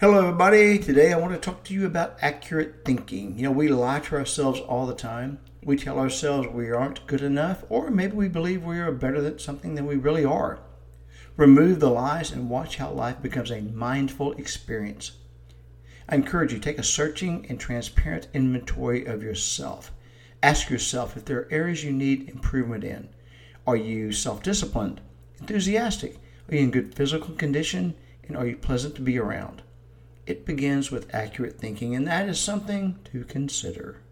Hello, everybody. Today I want to talk to you about accurate thinking. You know, we lie to ourselves all the time. We tell ourselves we aren't good enough, or maybe we believe we are better than something than we really are. Remove the lies and watch how life becomes a mindful experience. I encourage you take a searching and transparent inventory of yourself. Ask yourself if there are areas you need improvement in. Are you self-disciplined, enthusiastic? Are you in good physical condition? And are you pleasant to be around? It begins with accurate thinking, and that is something to consider.